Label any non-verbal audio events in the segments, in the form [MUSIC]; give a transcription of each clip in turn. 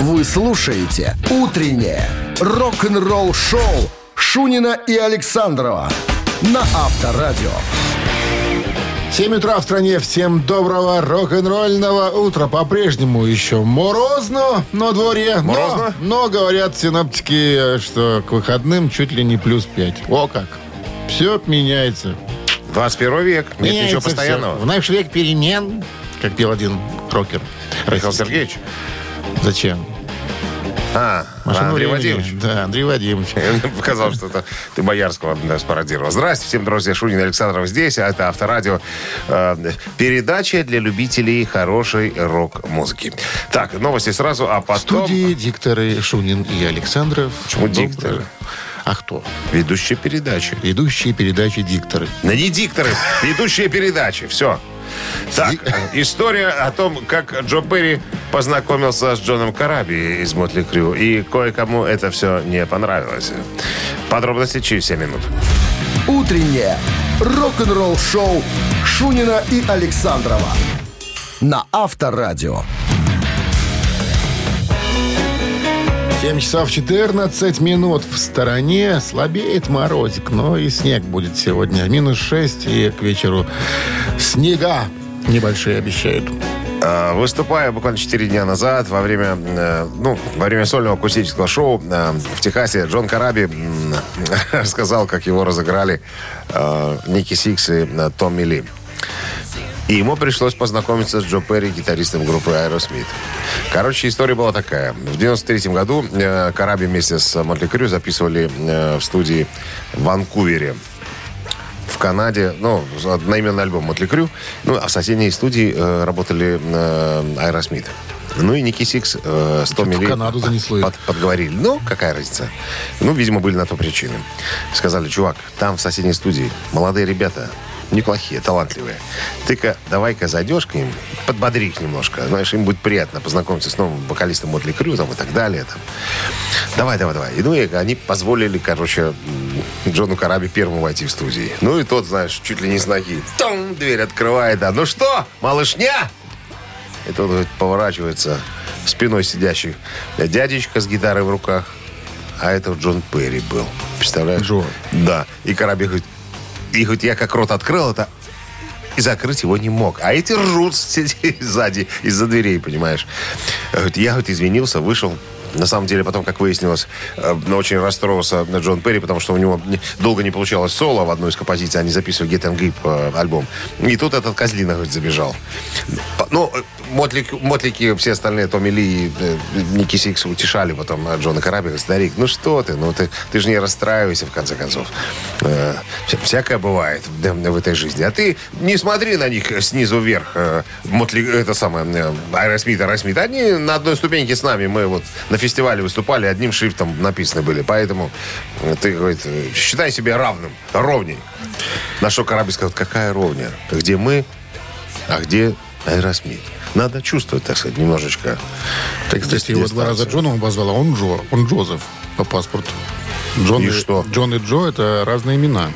Вы слушаете «Утреннее рок-н-ролл-шоу» Шунина и Александрова на Авторадио. 7 утра в стране. Всем доброго рок-н-ролльного утра. По-прежнему еще морозно на дворе. но- Морозно? Но, говорят синоптики, что к выходным чуть ли не плюс 5. О как. Все меняется. 21 век. Нет Меняется ничего постоянного. В наш век перемен, как пел один рокер. Михаил. Сергеевич. Зачем? А, Машину Андрей времени. Вадимович. Да, Андрей Вадимович. Я [LAUGHS] показал, что это ты Боярского да, спародировал. Здравствуйте всем, друзья. Шунин Александров здесь. А это Авторадио. Э, передача для любителей хорошей рок-музыки. Так, новости сразу, а В потом... студии дикторы Шунин и Александров. Почему Доброе- дикторы? А кто? Ведущие передачи. Ведущие передачи дикторы. Да не дикторы, ведущие передачи. Все. Так, история о том, как Джо Перри познакомился с Джоном Караби из Мотли Крю. И кое-кому это все не понравилось. Подробности через 7 минут. «Утреннее рок-н-ролл-шоу» Шунина и Александрова на Авторадио. 7 часов 14 минут в стороне. Слабеет морозик, но и снег будет сегодня. Минус 6, и к вечеру снега небольшие обещают. Э, Выступая буквально 4 дня назад во время, э, ну, во время сольного акустического шоу э, в Техасе Джон Караби [LAUGHS] рассказал, как его разыграли э, Ники Сикс и Томми Ли. И ему пришлось познакомиться с Джо Перри, гитаристом группы Aerosmith. Короче, история была такая. В 93 году э, Караби вместе с Мотли Крю записывали э, в студии в Ванкувере в Канаде, ну, одноименный альбом Мотли Крю. Ну, а в соседней студии э, работали э, Aerosmith. Ну и Ники Сикс э, с Томми Ли Канаду занесло под- подговорили. Ну, какая разница? Ну, видимо, были на то причины. Сказали, чувак, там в соседней студии молодые ребята, неплохие, талантливые. Ты-ка давай-ка зайдешь к ним, подбодри их немножко. Знаешь, им будет приятно познакомиться с новым вокалистом Мотли Крю там, и так далее. Там. Давай, давай, давай. И, ну, и они позволили, короче, Джону Караби первому войти в студии. Ну, и тот, знаешь, чуть ли не с ноги. Том, дверь открывает, да. Ну что, малышня? И тот говорит, поворачивается спиной сидящий дядечка с гитарой в руках. А это Джон Перри был. Представляешь? Джо. Да. И Караби говорит, и говорит, я как рот открыл, это и закрыть его не мог. А эти ржут [LAUGHS] сзади, из-за дверей, понимаешь. Говорит, Я, говорит, извинился, вышел. На самом деле, потом, как выяснилось, э, ну, очень расстроился Джон Перри, потому что у него не- долго не получалось соло в одной из композиций. Они записывали Get a Grip э, альбом. И тут этот козлина, говорит, забежал. Ну, э, Мотлики, Мотлики, все остальные, Томми Ли и Ники Сикс утешали потом Джона Караби. Говорит, старик, ну что ты, ну ты, ты же не расстраивайся, в конце концов. Вся- всякое бывает в, этой жизни. А ты не смотри на них снизу вверх. Мотли, это самое, Аэросмит, Аэросмит. Они на одной ступеньке с нами. Мы вот на фестивале выступали, одним шрифтом написаны были. Поэтому э, ты, говорит, э, считай себя равным, ровней. На что Караби сказал, какая ровня? Где мы, а где Аэросмит? Надо чувствовать, так сказать, немножечко. Ты, кстати, его два раза. Джоном обозвал, а он Джо, он Джозеф по паспорту. Джон И что? Джон и Джо это разные имена.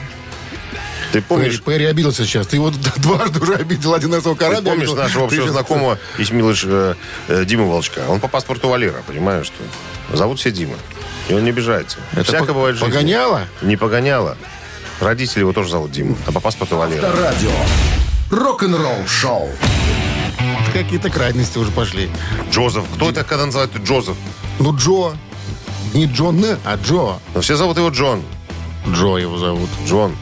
Ты Перри, помнишь, Перри обиделся сейчас. Ты его [LAUGHS] дважды уже обидел. Один раз его ты Караби помнишь обидел. нашего Ты общего знакомого [LAUGHS] Исмилыш э, э, Диму Волчка? Он по паспорту Валера, понимаешь, что? Зовут все Дима. И он не обижается. Это Всякое по- бывает погоняло? Не погоняло. Родители его тоже зовут Дима, а по паспорту Валера. Авторадио. Рок-н-ролл-шоу. Какие-то крайности уже пошли. Джозеф. Кто это, когда называют Джозеф? Ну, Джо. Не Джон, а Джо. Но все зовут его Джон. Джо его зовут. Джон.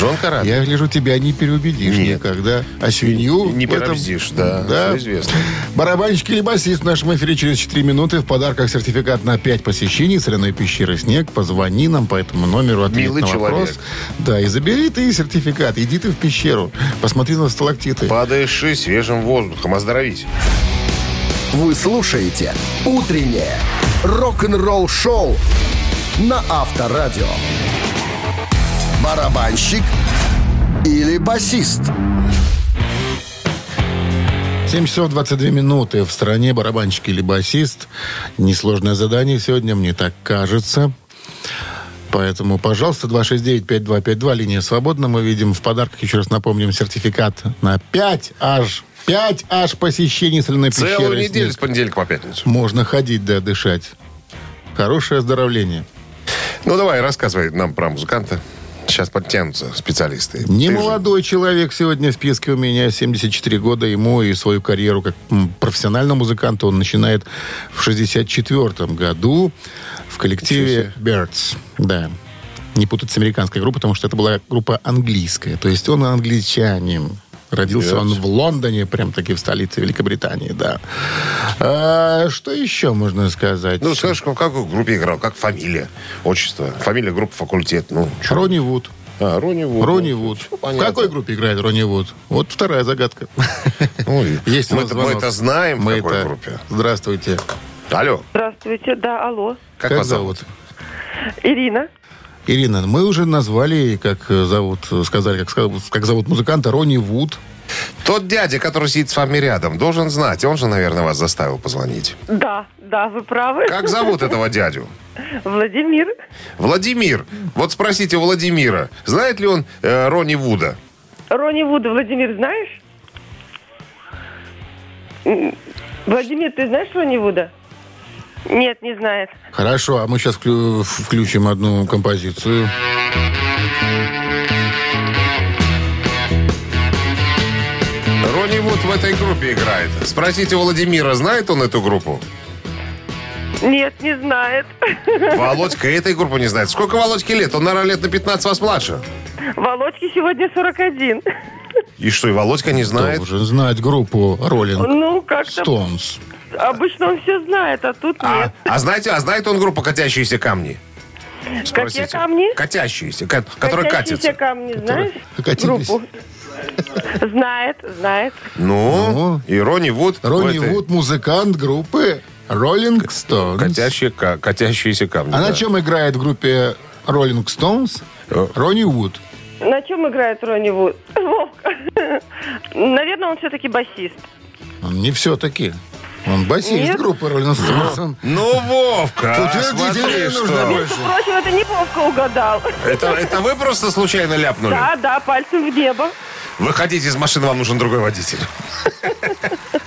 Джон Караби. Я гляжу, тебя не переубедишь Нет. никогда. А свинью... Не этом- переобздишь, да, Да. известно. Барабанщик или басист в нашем эфире через 4 минуты. В подарках сертификат на 5 посещений соляной пещеры «Снег». Позвони нам по этому номеру, ответь Милый на вопрос. человек. Да, и забери ты сертификат. Иди ты в пещеру. Посмотри на сталактиты. Падаешь и свежим воздухом. Оздоровись. Вы слушаете «Утреннее рок-н-ролл-шоу» на Авторадио. Барабанщик или басист? 7 часов 22 минуты. В стране барабанщик или басист. Несложное задание сегодня, мне так кажется. Поэтому, пожалуйста, 269-5252, линия свободна. Мы видим в подарках, еще раз напомним, сертификат на 5 аж Пять аж посещений соляной пещеры. Целую неделю с понедельника по пятницу. Можно ходить, да, дышать. Хорошее оздоровление. Ну, давай, рассказывай нам про музыканта. Сейчас подтянутся специалисты. Не Ты же- молодой человек сегодня в списке у меня, 74 года ему и свою карьеру как профессионального музыканта он начинает в 64 году в коллективе Birds. Да. Не путать с американской группой, потому что это была группа английская. То есть он англичанин. Родился он в Лондоне, прям таки в столице Великобритании, да. А, что еще можно сказать? Ну, скажешь, в какой группе играл? Как фамилия? Отчество? Фамилия, группа, факультет? Ну, чё? Ронни Вуд. А, Ронни Вуд. Ронни Ну, Вуд. В какой группе играет Ронни Вуд? Вот вторая загадка. Ну, и [LAUGHS] Есть мы, это, мы это знаем, Мы в какой это- группе. Здравствуйте. Алло, Здравствуйте, да, алло. как, Как вас зовут? Ирина. Ирина, мы уже назвали, как э, зовут, э, сказали, как, как зовут музыканта Ронни Вуд. Тот дядя, который сидит с вами рядом, должен знать. Он же, наверное, вас заставил позвонить. Да, да, вы правы. Как зовут этого дядю? Владимир. Владимир. Вот спросите у Владимира, знает ли он э, Ронни Вуда? Ронни Вуда, Владимир, знаешь? Владимир, ты знаешь Ронни Вуда? Нет, не знает. Хорошо, а мы сейчас включим одну композицию. Ронни Вуд в этой группе играет. Спросите у Владимира, знает он эту группу? Нет, не знает. [LAUGHS] Володька этой группы не знает. Сколько Володьке лет? Он, наверное, лет на 15 вас младше. Володьке сегодня 41. И что, и Володька не знает? Должен знать группу Роллинг Ну, как-то Стоунс. Обычно он все знает, а тут А, нет. а знаете, а знает он группу «Катящиеся камни»? Какие камни? Катящиеся, ка- которые Катящиеся катятся. камни, знаешь? катились. Группу. Знает, знает. Ну, Ну. и Ронни Вуд. Ронни этой- Вуд, музыкант группы Роллинг Стоунс. Катящие, ка- катящиеся камни. А да. на чем играет в группе Роллинг Стоунс? Э. Ронни Вуд. На чем играет Ронни Вуд? [LAUGHS] Вовка. [LAUGHS] Наверное, он все-таки басист. Не все-таки. Он басист Нет? группы Роллинг Стоунс. Он- Ну, Вовка, а, Утвердительно смотри, нужно что. больше. Впрочем, это не Вовка угадал. Это, это вы просто случайно ляпнули? Да, да, пальцем в небо. Выходите из машины, вам нужен другой водитель.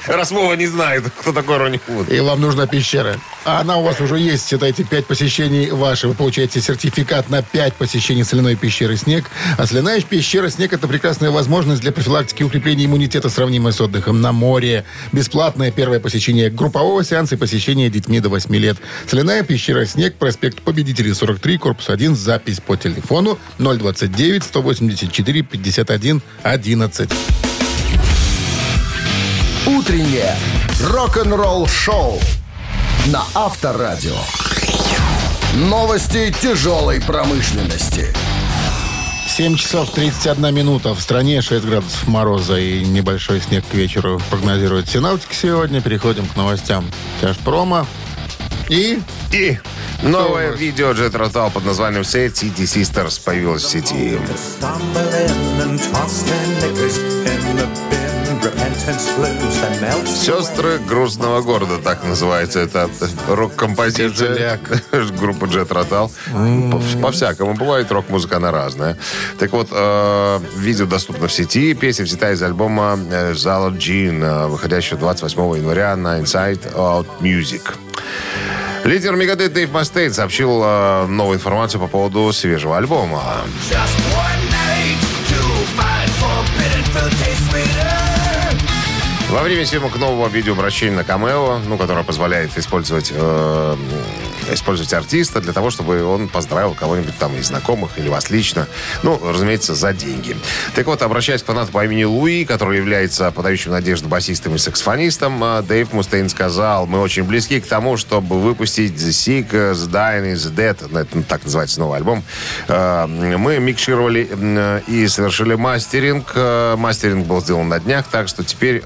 Раз Вова не знает, кто такой Ронни Вуд. И вам нужна пещера. А она у вас уже есть. Считайте, 5 посещений ваши. Вы получаете сертификат на 5 посещений соляной пещеры «Снег». А соляная пещера «Снег» — это прекрасная возможность для профилактики укрепления иммунитета, сравнимая с отдыхом на море. Бесплатное первое посещение группового сеанса и посещение детьми до 8 лет. Соляная пещера «Снег», проспект Победителей, 43, корпус 1, запись по телефону 029 184 51 11. Утреннее рок-н-ролл-шоу на Авторадио. Новости тяжелой промышленности. 7 часов 31 минута. В стране 6 градусов мороза и небольшой снег к вечеру прогнозируют синаптики сегодня. Переходим к новостям тяжпрома. И И новое видео Jet Rotal под названием Say City Sisters появилось в сети. Сестры грустного города, так называется эта рок-композиция Jet Rotal. По- По-всякому. Бывает рок-музыка, она разная. Так вот, э, видео доступно в сети. Песня взята из альбома э, Зала Джин, э, выходящего 28 января на Inside Out Music. Лидер Мегадет Дэйв Мастейн сообщил э, новую информацию по поводу свежего альбома. Во время съемок нового видеообращения на Камео, ну, которое позволяет использовать, э, использовать артиста для того, чтобы он поздравил кого-нибудь там из знакомых или вас лично. Ну, разумеется, за деньги. Так вот, обращаясь к фанату по имени Луи, который является подающим надежду басистом и саксофонистом, э, Дэйв Мустейн сказал, мы очень близки к тому, чтобы выпустить The Sick, The Dying, The Dead, это, ну, так называется новый альбом. Э, Мы микшировали и совершили мастеринг. Э, Мастеринг был сделан на днях, так что теперь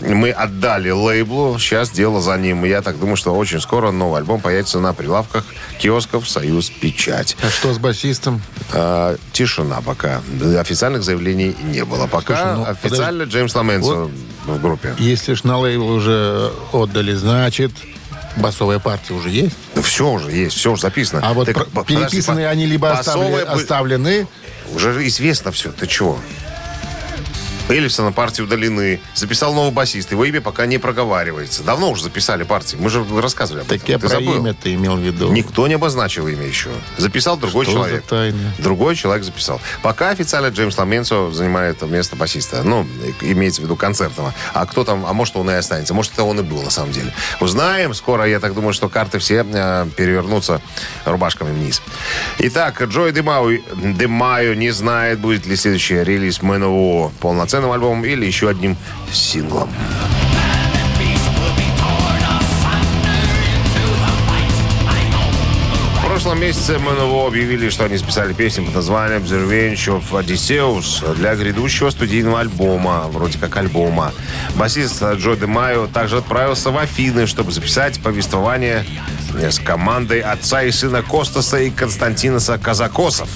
мы отдали лейблу. Сейчас дело за ним. Я так думаю, что очень скоро новый альбом появится на прилавках киосков «Союз Печать». а что с басистом? Э, тишина пока. Официальных заявлений не было. Пока Слушай, ну, официально Джеймс Ламенсо в группе. Если ж на лейбл уже отдали, значит, басовая партия уже есть. Ну, все уже есть, все уже записано. А вот Так, про- подожди, переписанные по- они либо оставлены, бы- оставлены. Уже известно все. Ты чего? Эллифсона партии удалены. Записал новый басист. Его имя пока не проговаривается. Давно уже записали партии. Мы же рассказывали об этом. Так я Ты про забыл? имя ты имел в виду. Никто не обозначил имя еще. Записал другой Что за человек. тайна? Другой человек записал. Пока официально Джеймс Ламенцо занимает место басиста. Ну, имеется в виду концертного. А кто там, а может он и останется. Может это он и был на самом деле. Узнаем. Скоро, я так думаю, что карты все э, перевернутся рубашками вниз. Итак, Джой Демау, Демайо не знает, будет ли следующий релиз МНО полноценным альбомом или еще одним синглом. В прошлом месяце МНО объявили, что они списали песню под названием «The Revenge of Odysseus» для грядущего студийного альбома, вроде как альбома. Басист Джо Де Майо также отправился в Афины, чтобы записать повествование с командой отца и сына Костаса и Константиноса Казакосов.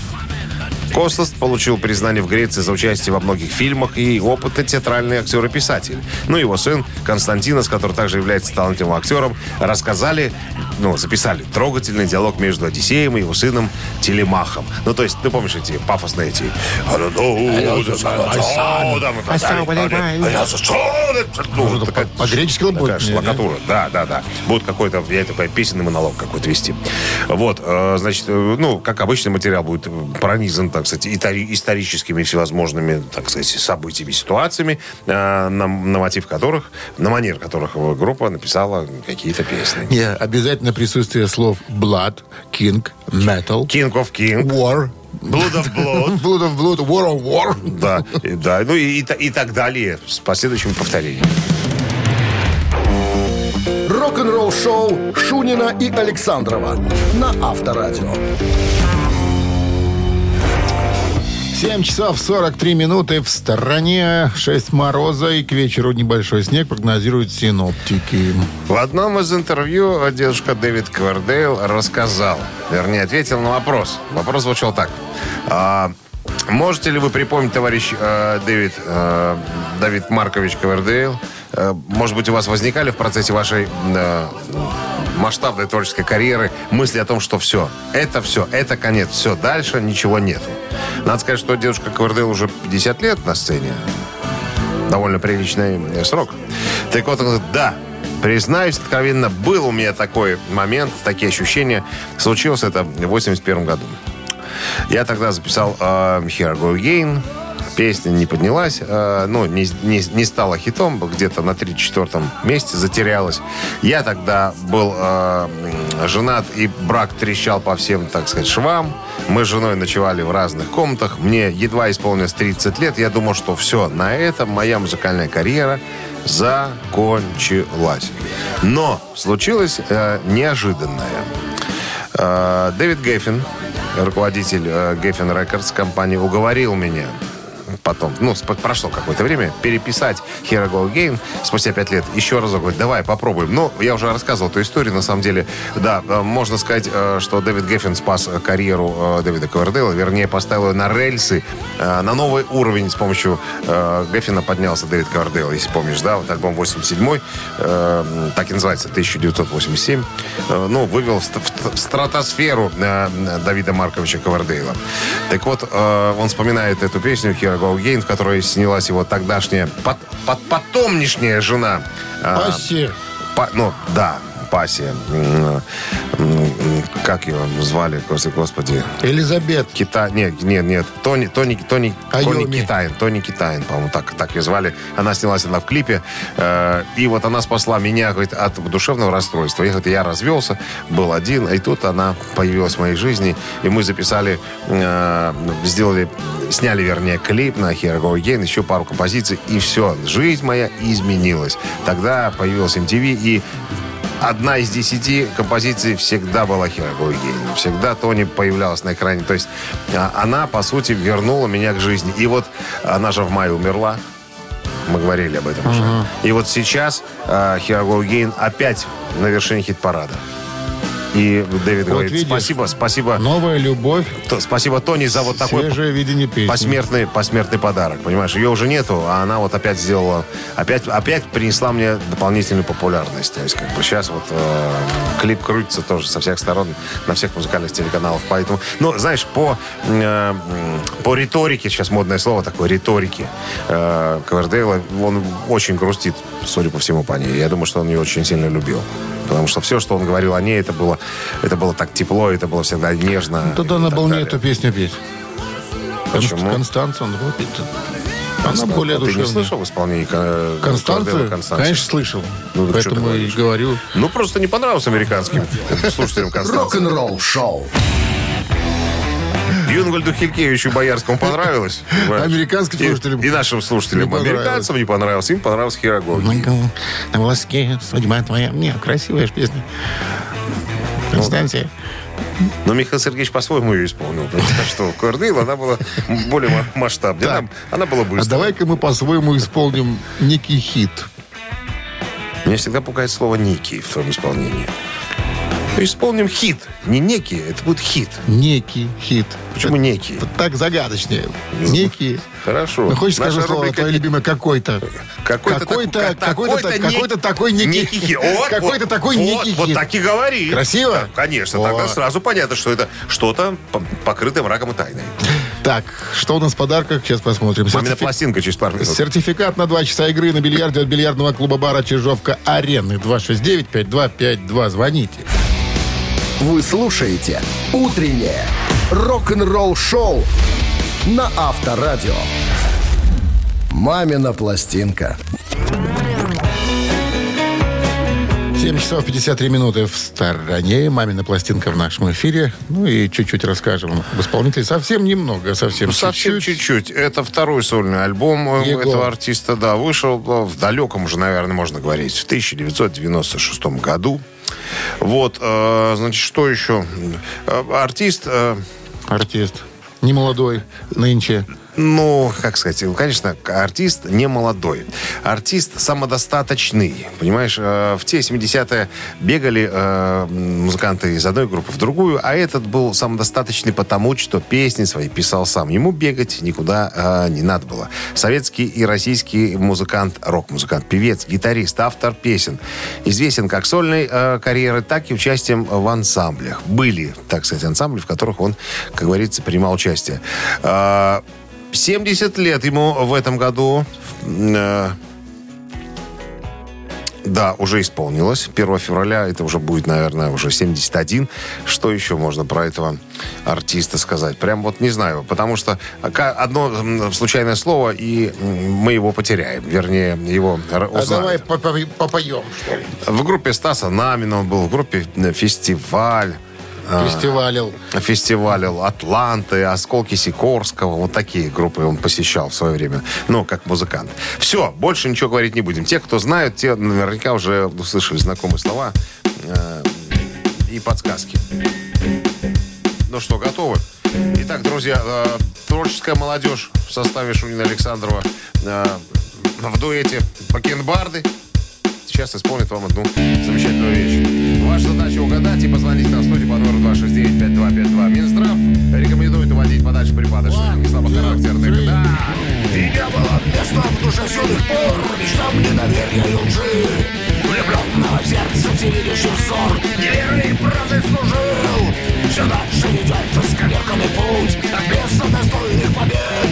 Костас получил признание в Греции за участие во многих фильмах и опытный театральный актер и писатель. Ну, его сын Константинос, который также является талантливым актером, рассказали, ну, записали трогательный диалог между Одиссеем и его сыном Телемахом. Ну, то есть, ты помнишь эти пафосные эти... Ну, По-гречески будет, шлакатура. Да, да, да. Будет какой-то, я это песенный монолог какой-то вести. Вот, э, значит, э, ну, как обычный материал будет э, пронизан, так сказать, историческими всевозможными, так сказать, событиями, ситуациями, э, на, на мотив которых, на манер которых группа написала какие-то песни. Не, обязательно присутствие слов blood, king, metal, King of King, war, Blood of Blood, [LAUGHS] blood of blood, war of war. да, и- да, ну и, и и так далее, с последующими повторениями. Рок-н-ролл шоу Шунина и Александрова на Авторадио. 7 часов 43 минуты в стороне. 6 мороза и к вечеру небольшой снег прогнозируют синоптики. В одном из интервью дедушка Дэвид Квердейл рассказал, вернее, ответил на вопрос. Вопрос звучал так. А, можете ли вы припомнить, товарищ э, Дэвид, э, Давид Маркович Квердейл, э, может быть, у вас возникали в процессе вашей э, масштабной творческой карьеры мысли о том, что все, это все, это конец, все, дальше ничего нету. Надо сказать, что дедушка Квердейл уже 50 лет на сцене довольно приличный э, срок. Так вот, он говорит, да, признаюсь откровенно, был у меня такой момент, такие ощущения. Случилось это в 81 году. Я тогда записал э, Here I Go Again. Песня не поднялась, э, ну, не, не, не стала хитом, где-то на 34-м месте затерялась. Я тогда был э, женат, и брак трещал по всем, так сказать, швам. Мы с женой ночевали в разных комнатах. Мне едва исполнилось 30 лет. Я думал, что все, на этом моя музыкальная карьера закончилась. Но случилось э, неожиданное. Э, Дэвид Геффин, руководитель э, Геффин Рекордс компании, уговорил меня потом, ну, прошло какое-то время, переписать Here I Go Again спустя пять лет. Еще разок говорит, давай попробуем. Ну, я уже рассказывал эту историю, на самом деле, да, э, можно сказать, э, что Дэвид Геффин спас э, карьеру Дэвида Ковердейла, вернее, поставил ее на рельсы, на новый уровень с помощью Геффина поднялся Дэвид Ковердейл, если помнишь, да, вот альбом 87 э, так и называется, 1987, э, ну, вывел в, в стратосферу э, Давида Марковича Ковердейла. Так вот, э, он вспоминает эту песню Here I Go Again, в которой снялась его тогдашняя, пот, пот- потомнишняя жена. э, Пассия. Па- ну, да, Пассия. Как ее звали, господи. Элизабет. Китай, нет, нет, нет, Тони, Тони, Тони, Айоми. Тони Китайн, Тони Китайн, по-моему, так, так ее звали. Она снялась она в клипе, э, и вот она спасла меня, говорит, от душевного расстройства. Я, говорит, я развелся, был один, и тут она появилась в моей жизни, и мы записали, э, сделали, сняли, вернее, клип на Here Go Again, еще пару композиций, и все, жизнь моя изменилась. Тогда появилась MTV, и одна из десяти композиций всегда была Go Again. Всегда Тони появлялась на экране. То есть а, она, по сути, вернула меня к жизни. И вот она же в мае умерла. Мы говорили об этом уже. И вот сейчас а, I Go Again опять на вершине хит-парада. И Дэвид Вот говорит, видишь. спасибо, спасибо. Новая любовь, То- Спасибо, Тони, за вот такой видение песни. посмертный, посмертный подарок. Понимаешь, ее уже нету, а она вот опять сделала, опять, опять принесла мне дополнительную популярность. То есть, как бы сейчас вот э, клип крутится тоже со всех сторон на всех музыкальных телеканалах. Поэтому, ну, знаешь, по, э, по риторике, сейчас модное слово такое, риторики э, Ковердейла, он очень грустит, судя по всему, по ней. Я думаю, что он ее очень сильно любил. Потому что все, что он говорил о ней, это было, это было так тепло, это было всегда нежно. Тут и она так был не эту песню петь. Почему? Констанция, он вот это. Она более Ты не слышал в исполнении Констанцию? Констанции? Конечно, слышал. Ну, Поэтому и говорю. Ну, просто не понравился американским слушателям Констанции. Рок-н-ролл шоу. Юнгольду Хилькевичу Боярскому понравилось. понимаешь? Американским И- слушателям И, нашим слушателям. не понравилось. Американцам не понравился, им понравился Хирогон. На волоске судьба твоя. Не, красивая ж песня. Констанция. Но Михаил Сергеевич по-своему ее исполнил. Потому что Кордейл, она была более ма- масштабнее. Так. Она, она была А быстрая. давай-ка мы по-своему исполним некий хит. Меня всегда пугает слово «ники» в твоем исполнении. Ну, исполним хит. Не некий, это будет хит. Некий хит. Почему некий? Вот так загадочнее. Некий. Хорошо. Ну, хочешь Наша скажу слово рубрика твое «Не- любимое какой-то? Какой-то, Какой-то, какой-то, какой-то такой некий. хит. Вот, Какой-то вот, такой вот, некий Вот хит. так и говори. Красиво? Конечно. Тогда сразу понятно, что это что-то по- покрытое мраком и тайной. Так, что у нас в подарках? Сейчас посмотрим. Мамина Сертифи- пластинка через пару минут. Сертификат на два часа игры на бильярде от бильярдного клуба бара Чижовка Арены 269-5252. Звоните. Вы слушаете «Утреннее рок-н-ролл-шоу» на Авторадио. «Мамина пластинка». 7 часов 53 минуты в стороне. Мамина пластинка в нашем эфире. Ну и чуть-чуть расскажем об исполнителе. Совсем немного, совсем Ну, Совсем чуть-чуть. чуть-чуть. Это второй сольный альбом э, Его. этого артиста. Да, вышел э, в далеком уже, наверное, можно говорить, в 1996 году. Вот, э, значит, что еще? Э, Артист, э, Артист. Не молодой нынче. Ну, как сказать, ну, конечно, артист не молодой. Артист самодостаточный. Понимаешь, э, в те 70-е бегали э, музыканты из одной группы в другую, а этот был самодостаточный потому, что песни свои писал сам. Ему бегать никуда э, не надо было. Советский и российский музыкант, рок-музыкант, певец, гитарист, автор песен. Известен как сольной карьерой, так и участием в ансамблях. Были, так сказать, ансамбли, в которых он, как говорится, принимал участие. Э, 70 лет ему в этом году. Э, да, уже исполнилось. 1 февраля это уже будет, наверное, уже 71. Что еще можно про этого артиста сказать? Прям вот не знаю. Потому что одно случайное слово, и мы его потеряем. Вернее, его А давай узнают. попо- попоем, что ли. В группе Стаса Намина он был, в группе э, «Фестиваль». А, Фестивалил. фестиваль Атланты, Осколки Сикорского. Вот такие группы он посещал в свое время. Ну, как музыкант. Все, больше ничего говорить не будем. Те, кто знают, те наверняка уже услышали знакомые слова э, и подсказки. Ну что, готовы? Итак, друзья, э, творческая молодежь в составе Шунина Александрова э, в дуэте Бакенбарды сейчас исполнит вам одну замечательную вещь. Ваша задача угадать и позвонить на студию уводить подальше припадочных и слабохарактерных. Да. Не было места в душе с юных пор Мечтам недоверия и лжи Влюбленного сердца всевидящий взор Неверный правды служил. Все дальше ведет исковерканный путь От места достойных побед.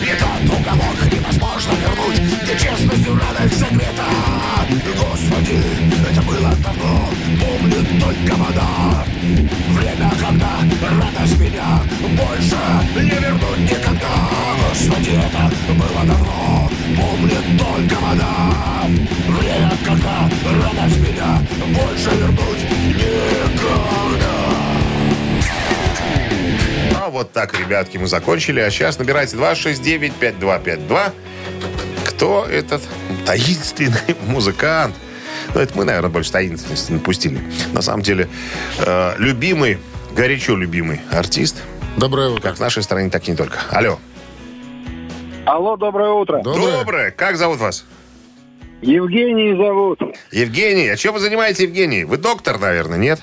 И тот уголок невозможно вернуть Где честностью радость согрета. Господи, это было давно Помнит только вода радость меня Больше не вернуть никогда Господи, это было давно Помнит только вода Время, когда радость меня Больше вернуть никогда А вот так, ребятки, мы закончили. А сейчас набирайте 269-5252. Кто этот таинственный [LAUGHS] музыкант? Ну, это мы, наверное, больше таинственности напустили. На самом деле, э, любимый, горячо любимый артист, Доброе утро. как в нашей стране, так и не только. Алло. Алло, доброе утро. Доброе. Доброе. Как зовут вас? Евгений зовут. Евгений. А чем вы занимаетесь, Евгений? Вы доктор, наверное, нет?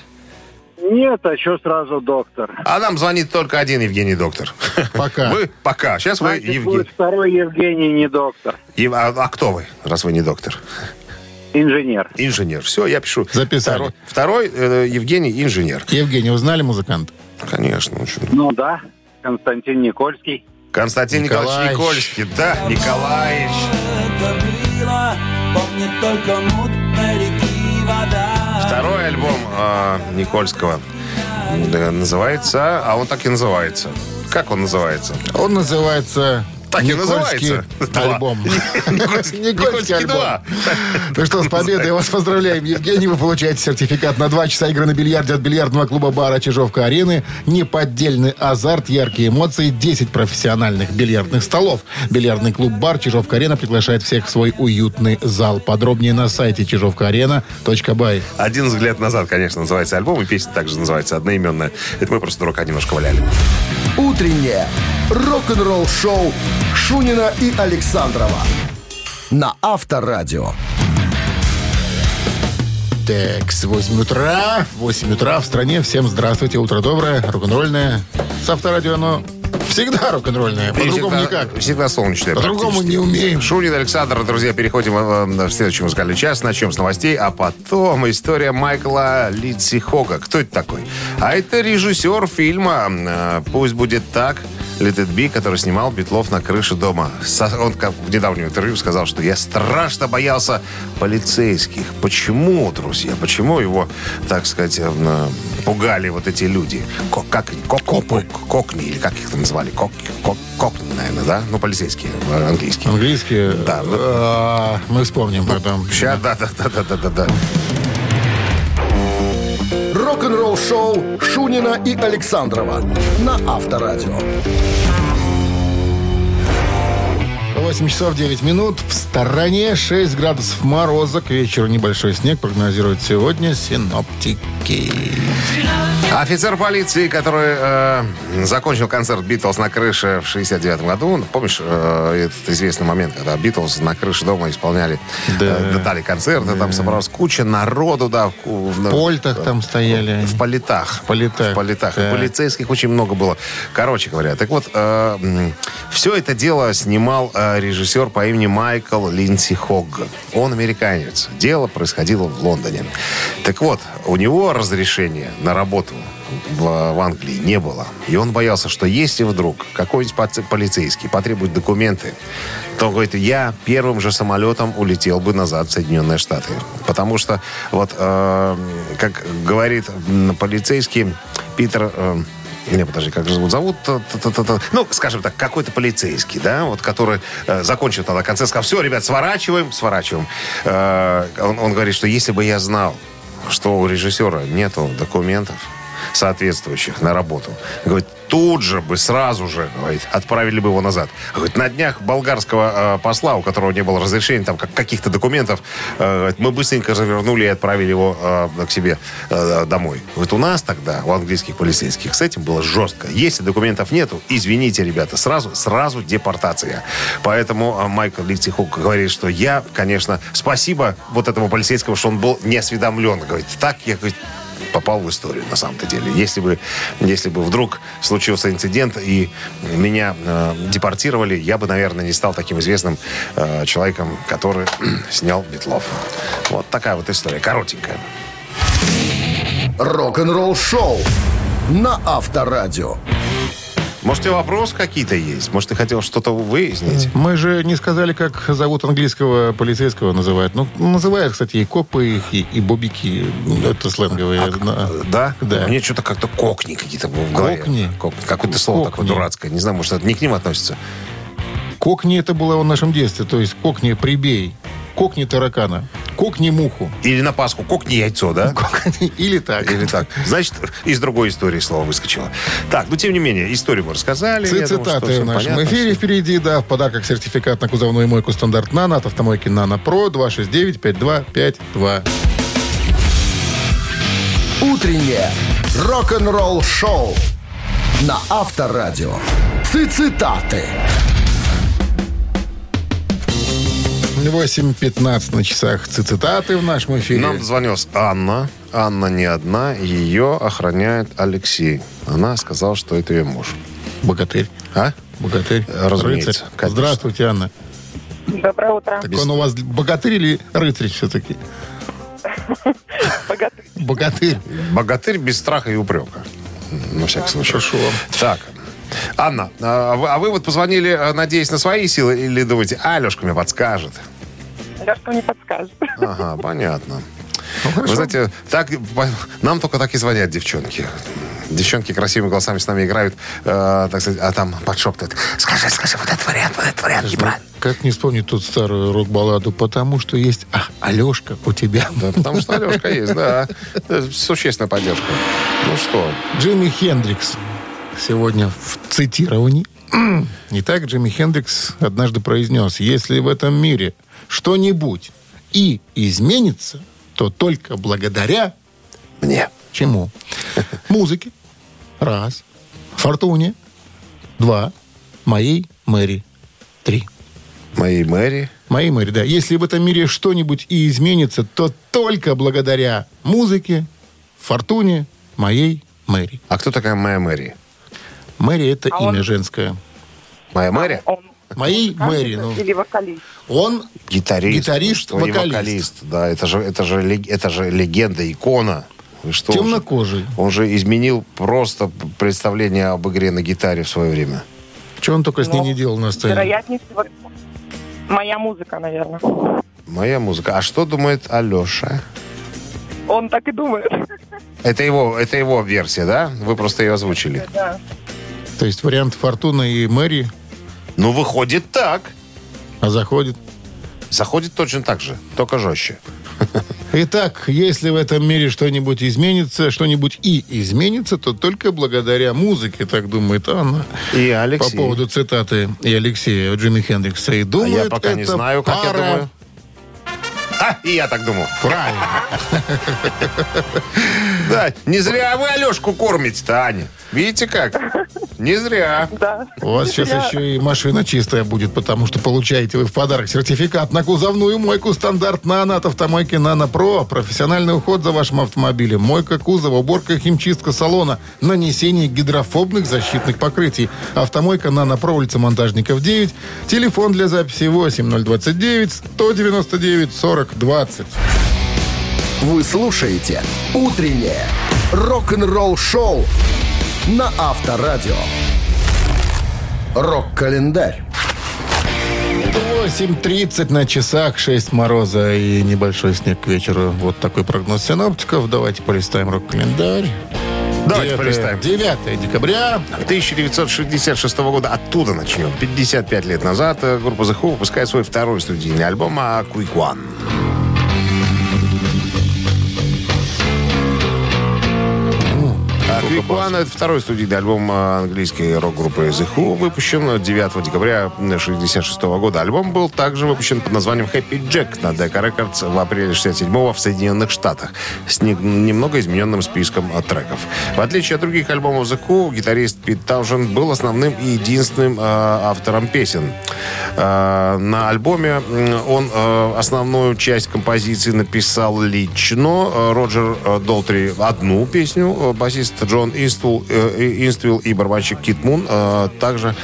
Нет, а что сразу доктор? А нам звонит только один Евгений Доктор. Пока. [LAUGHS] Вы пока. Сейчас вы Значит, Евгений. будет второй Евгений не доктор. Ев- А, а кто вы, раз вы не доктор? Инженер. Инженер. Все, я пишу. Записали. Второй, второй, э, Евгений инженер. Евгений, узнали музыканта? Конечно. ну чё. Ну да, Константин Никольский. Константин Николаевич Николаевич. Никольский. Да, Николаевич. Второй альбом э, Никольского э, называется, а он так и называется. Как он называется? Он называется... Так и называется. Альбом. [LAUGHS] Никольский, Никольский альбом. 2. Ну что, с победой вас поздравляем, Евгений. Вы получаете сертификат на два часа игры на бильярде от бильярдного клуба бара Чижовка-Арены. Неподдельный азарт, яркие эмоции, 10 профессиональных бильярдных столов. Бильярдный клуб бар Чижовка-Арена приглашает всех в свой уютный зал. Подробнее на сайте чижовкаарена.бай. Один взгляд назад, конечно, называется альбом, и песня также называется одноименная. Это мы просто дурака немножко валяли. Утреннее рок-н-ролл-шоу Шунина и Александрова на Авторадио. Так, с 8 утра, 8 утра в стране. Всем здравствуйте, утро доброе, рок-н-ролльное. С авторадио оно всегда рок-н-ролльное, по-другому никак. Всегда солнечное. По-другому не умеем. Шунин Александр, друзья, переходим э, в следующий музыкальный час. Начнем с новостей, а потом история Майкла Литси Хога. Кто это такой? А это режиссер фильма э, «Пусть будет так», Let It Be, который снимал Битлов на крыше дома. Он как в недавнем интервью сказал, что я страшно боялся полицейских. Почему, друзья? Почему его, так сказать, э, э, пугали вот эти люди? Как они? Ко- Копы. Кокни, или как их там назвали? Кок, кок, кокни, наверное, да? Ну, полицейские, английские. Английский. Да, ну- а, мы вспомним потом. Сейчас, да, да, да, да, да, да, да. Рок-н-ролл-шоу Шунина и Александрова на Авторадио. 8 часов 9 минут. В стороне 6 градусов мороза. К вечеру небольшой снег прогнозируют сегодня синоптики. Офицер полиции, который э, закончил концерт Битлз на крыше в 69 году. Помнишь э, этот известный момент, когда Битлз на крыше дома исполняли, Да. э, дали концерты, там собралась куча народу, да. В, в- В польтах там стояли. В политах. В политах. В политах. Да. И полицейских очень много было. Короче говоря, так вот, все это дело снимал э, режиссер по имени Майкл Линдси Хогг. Он американец. Дело происходило в Лондоне. Так вот, у него разрешения на работу в, в Англии не было. И он боялся, что если вдруг какой-нибудь полицейский потребует документы, то, говорит, я первым же самолетом улетел бы назад в Соединенные Штаты. Потому что, вот, э, как говорит полицейский Питер... э, не, подожди, как же зовут? Та-та-та-та. Ну, скажем так, какой-то полицейский, да, вот, который э, закончил тогда концерт, сказал, все, ребят, сворачиваем, сворачиваем. Э, он, он говорит, что если бы я знал, что у режиссера нету документов соответствующих на работу, говорит, тут же бы, сразу же, говорит, отправили бы его назад. Говорит, на днях болгарского э, посла, у которого не было разрешения, там, как, каких-то документов, э, говорит, мы быстренько завернули и отправили его э, к себе э, домой. Вот у нас тогда, у английских полицейских, с этим было жестко. Если документов нету, извините, ребята, сразу, сразу депортация. Поэтому э, Майкл Литсихук говорит, что я, конечно, спасибо вот этому полицейскому, что он был не осведомлен. Говорит, так я, говорит, попал в историю на самом-то деле. Если бы, если бы вдруг случился инцидент и меня э, депортировали, я бы, наверное, не стал таким известным э, человеком, который [CLEARS THROAT] снял Битлов. Вот такая вот история, коротенькая. Рок-н-ролл-шоу на Авторадио. Может, у тебя вопросы какие-то есть? Может, ты хотел что-то выяснить? Мы же не сказали, как зовут английского полицейского называют. Ну, называют, кстати, и копы и, и бобики. Ну, Это сленговые. да. Да? Да. Мне что-то как-то кокни какие-то в голове. Кокни? Кокни. Какое-то слово такое Кокни. дурацкое. Не знаю, может, это не к ним относится. Кокни это было в нашем детстве. То есть кокни прибей. Кокни таракана. Кокни муху. Или на Пасху кокни яйцо, да? [LAUGHS] Или так. Или так. Значит, из другой истории слово выскочило. Так, ну, тем не менее, историю мы рассказали. Думаю, Цитаты всем в нашем понятно. эфире впереди, да, в подарках сертификат на кузовную мойку стандарт «Нано» от автомойки «Нано Про» 269-5252. Утреннее рок-н-ролл-шоу на Авторадио. Цитаты. 8.15 на часах цитаты в нашем эфире. Нам дозвонилась Анна. Анна не одна. Ее охраняет Алексей. Она сказала, что это ее муж. Богатырь. А? Богатырь. Разумеется. Здравствуйте, Анна. Доброе утро. Так он у вас богатырь или рыцарь все-таки? Богатырь. Богатырь. Богатырь без страха и упрека. На всякий случай. Хорошо. Так. Анна, а вы, а вы вот позвонили, а, надеясь на свои силы, или думаете, а, Алешка мне подскажет? Лешка мне подскажет. Ага, понятно. Ну, хорошо. Вы знаете, так, нам только так и звонят девчонки. Девчонки красивыми голосами с нами играют, э, так сказать, а там подшептывают. Скажи, скажи, вот этот вариант, вот этот вариант неправильно. Как не вспомнить тут старую рок-балладу? Потому что есть а, Алешка у тебя. Да, потому что Алешка есть, да. Существенная поддержка. Ну что, Джимми Хендрикс сегодня в цитировании. Итак, Джимми Хендрикс однажды произнес, если в этом мире что-нибудь и изменится, то только благодаря мне. чему? Музыке. Раз. Фортуне. Два. Моей Мэри. Три. Моей Мэри. Моей Мэри, да. Если в этом мире что-нибудь и изменится, то только благодаря музыке, фортуне, моей Мэри. А кто такая моя Мэри? Мэри это А имя он- женское. Моя Мэри? Он Моей Мэри, ну, или вокалист? он Гитарист. Гитарист, вокалист. вокалист. Да, это же, это, же, это же легенда, икона. Вы что темнокожий. Он же изменил просто представление об игре на гитаре в свое время. Что он только с ней Ну, не делал на сцене? Вероятнее всего, моя музыка, наверное. Моя музыка. А что думает Алеша? Он так и думает. Это его, это его версия, да? Вы просто ее озвучили. Да. То есть вариант Фортуна и Мэри, Ну, выходит так. а заходит. Заходит точно так же, только жестче. Итак, если в этом мире что-нибудь изменится, что-нибудь и изменится, то только благодаря музыке, так думает Анна. И По Алексей. поводу цитаты и Алексея Джимми Хендрикса. И А думает, я пока не знаю, как я думаю. А, и я так думал. Правильно. [LAUGHS] Да, не зря вы Алешку кормите, Таня. Видите как? Не зря. Да. У вас сейчас еще и машина чистая будет, потому что получаете вы в подарок сертификат на кузовную мойку стандарт «Нано» от автомойки «Нано Про». Профессиональный уход за вашим автомобилем. Мойка кузова, уборка, химчистка салона, нанесение гидрофобных защитных покрытий. Автомойка «Нано Про», улица Монтажников, 9. Телефон для записи 8029 199 40 20. Вы слушаете «Утреннее рок-н-ролл-шоу» на Авторадио. Рок-календарь. 8.30 на часах, 6 мороза и небольшой снег к вечеру. Вот такой прогноз синоптиков. Давайте полистаем рок-календарь. Давайте Девятое- полистаем. 9 декабря. 1966 года оттуда начнем. 55 лет назад э, группа The Who выпускает свой второй студийный альбом а Quick One. Quick One это второй студийный альбом а, английской рок-группы The Who, выпущен 9 декабря 1966 года. Альбом был также выпущен под названием Happy Jack на Decca Records в апреле 67 в Соединенных Штатах с не- немного измененным списком треков. В отличие от других альбомов The Who, гитарист Пит Таужен был основным и единственным а, автором песен. А, на альбоме он а, основную часть композиции написал лично. Роджер Долтри одну песню, басист Джон Инствилл, э, Инствилл и барабанщик Кит Мун а, также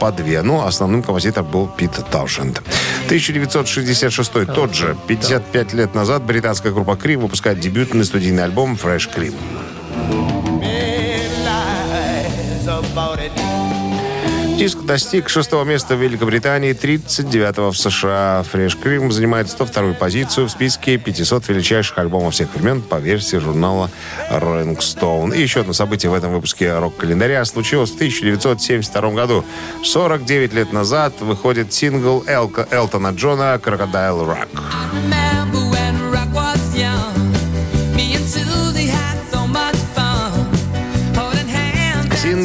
по две. Но основным композитором был Пит Таушенд. 1966 тот же, 55 лет назад, британская группа Cream выпускает дебютный студийный альбом Fresh Cream. Диск достиг шестого места в Великобритании, 39-го в США. Fresh Cream занимает 102-ю позицию в списке 500 величайших альбомов всех времен по версии журнала Rolling Stone. И еще одно событие в этом выпуске рок-календаря случилось в 1972 году. 49 лет назад выходит сингл Элка, Элтона Джона «Crocodile Rock». remember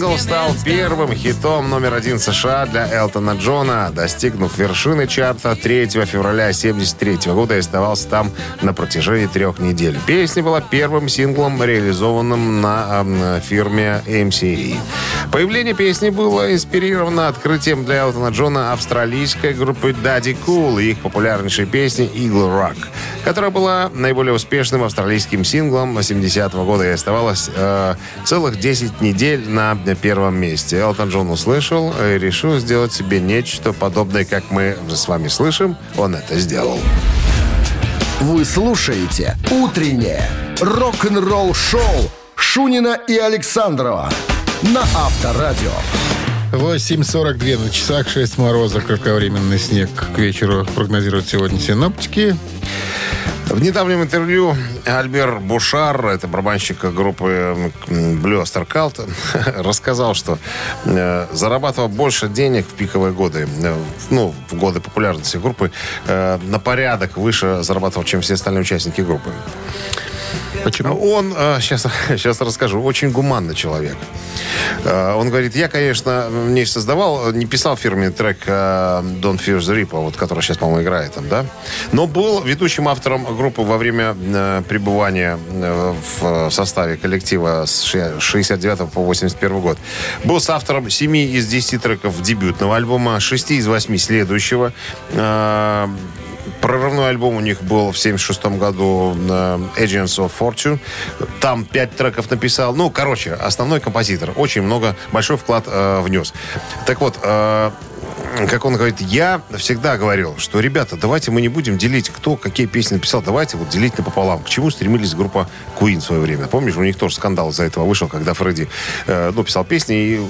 Сингл стал первым хитом номер один США для Элтона Джона, достигнув вершины чарта 3 февраля 1973 года и оставался там на протяжении трех недель. Песня была первым синглом, реализованным на фирме MCA. Появление песни было инспирировано открытием для Элтона Джона австралийской группы Daddy Cool и их популярнейшей песни Eagle Rock, которая была наиболее успешным австралийским синглом 70-го года и оставалась э, целых 10 недель на первом месте. Элтон Джон услышал и решил сделать себе нечто подобное, как мы с вами слышим. Он это сделал. Вы слушаете «Утреннее рок-н-ролл-шоу» Шунина и Александрова на Авторадио. 8.42 на часах, 6 мороза, кратковременный снег к вечеру прогнозируют сегодня синоптики. В недавнем интервью Альбер Бушар, это барабанщик группы Blue Oyster Cult, [LAUGHS] рассказал, что э, зарабатывал больше денег в пиковые годы, э, ну, в годы популярности группы, э, на порядок выше зарабатывал, чем все остальные участники группы. Почему? Он, сейчас, сейчас [LAUGHS] расскажу, очень гуманный человек. Э, Он говорит, я, конечно, не создавал, не писал фирменный трек э, Don't Fear the Reaper, вот, который сейчас, по-моему, играет там, да? Но был ведущим автором группы во время пребывания в составе коллектива с ше- 69 по 81 год. Был с автором 7 из 10 треков дебютного альбома, 6 из 8 следующего. Прорывной альбом у них был в 76 году Agents of Fortune. Там пять треков написал. Ну, короче, основной композитор. Очень много, большой вклад э, внес. Так вот, э, как он говорит, я всегда говорил, что, ребята, давайте мы не будем делить, кто какие песни написал, давайте вот делить напополам. К чему стремились группа Queen в свое время. Помнишь, у них тоже скандал из-за этого вышел, когда Фредди э, ну, писал песни и